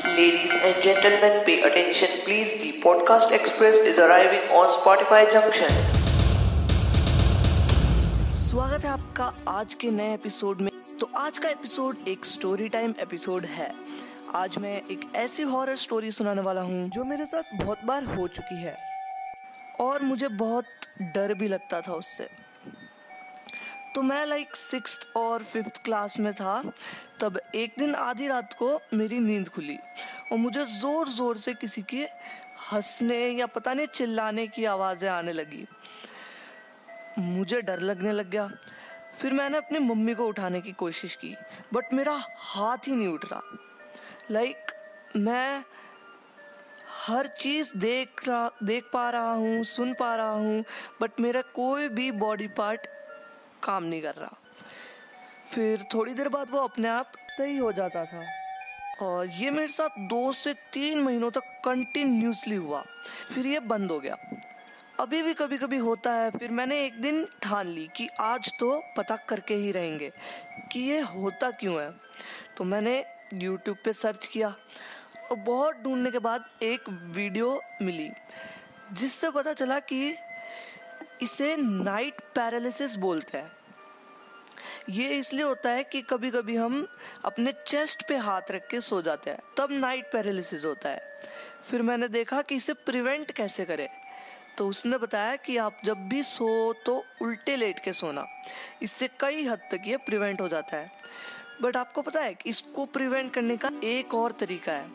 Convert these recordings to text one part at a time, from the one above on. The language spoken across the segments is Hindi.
Ladies and gentlemen, pay attention please. The Podcast Express is arriving on Spotify Junction. स्वागत है आपका आज के नए एपिसोड में तो आज का एपिसोड एक स्टोरी टाइम एपिसोड है आज मैं एक ऐसी हॉरर स्टोरी सुनाने वाला हूँ जो मेरे साथ बहुत बार हो चुकी है और मुझे बहुत डर भी लगता था उससे तो मैं लाइक सिक्स और फिफ्थ क्लास में था। तब एक दिन आधी रात को मेरी नींद खुली और मुझे ज़ोर ज़ोर से किसी के हंसने या पता नहीं चिल्लाने की आवाज़ें आने लगी। मुझे डर लगने लग गया। फिर मैंने अपनी मम्मी को उठाने की कोशिश की बट मेरा हाथ ही नहीं उठ रहा। लाइक मैं हर चीज़ देख रहा, देख पा रहा हूँ, सुन पा रहा हूँ बट मेरा कोई भी बॉडी पार्ट काम नहीं कर रहा। फिर थोड़ी देर बाद वो अपने आप सही हो जाता था। और ये मेरे साथ दो से तीन महीनों तक कंटिन्यूसली हुआ। फिर ये बंद हो गया। अभी भी कभी कभी होता है, फिर मैंने एक दिन ठान ली कि आज तो पता करके ही रहेंगे कि ये होता क्यों है। तो मैंने यूट्यूब पे सर्च किया और बहुत ढूँढने के बाद एक वीडियो मिली, जिससे पता चला कि इसे नाइट पैरालिसिस बोलते हैं। ये इसलिए होता है कि कभी कभी हम अपने चेस्ट पे हाथ रख के सो जाते हैं, तब नाइट पैरालिसिस होता है। फिर मैंने देखा कि इसे प्रिवेंट कैसे करें? तो उसने बताया कि आप जब भी सो तो उल्टे लेट के सोना, इससे कई हद तक ये प्रिवेंट हो जाता है। बट आपको पता है कि इसको प्रिवेंट करने का एक और तरीका है।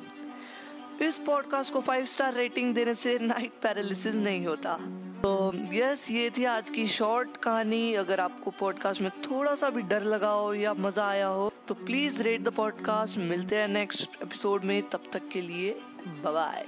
इस पॉडकास्ट को फाइव स्टार रेटिंग देने से नाइट पैरालिसिस नहीं होता। तो यस ये थी आज की शॉर्ट कहानी। अगर आपको पॉडकास्ट में थोड़ा सा भी डर लगा हो या मज़ा आया हो तो प्लीज़ रेट द पॉडकास्ट मिलते हैं नेक्स्ट एपिसोड में। तब तक के लिए बाय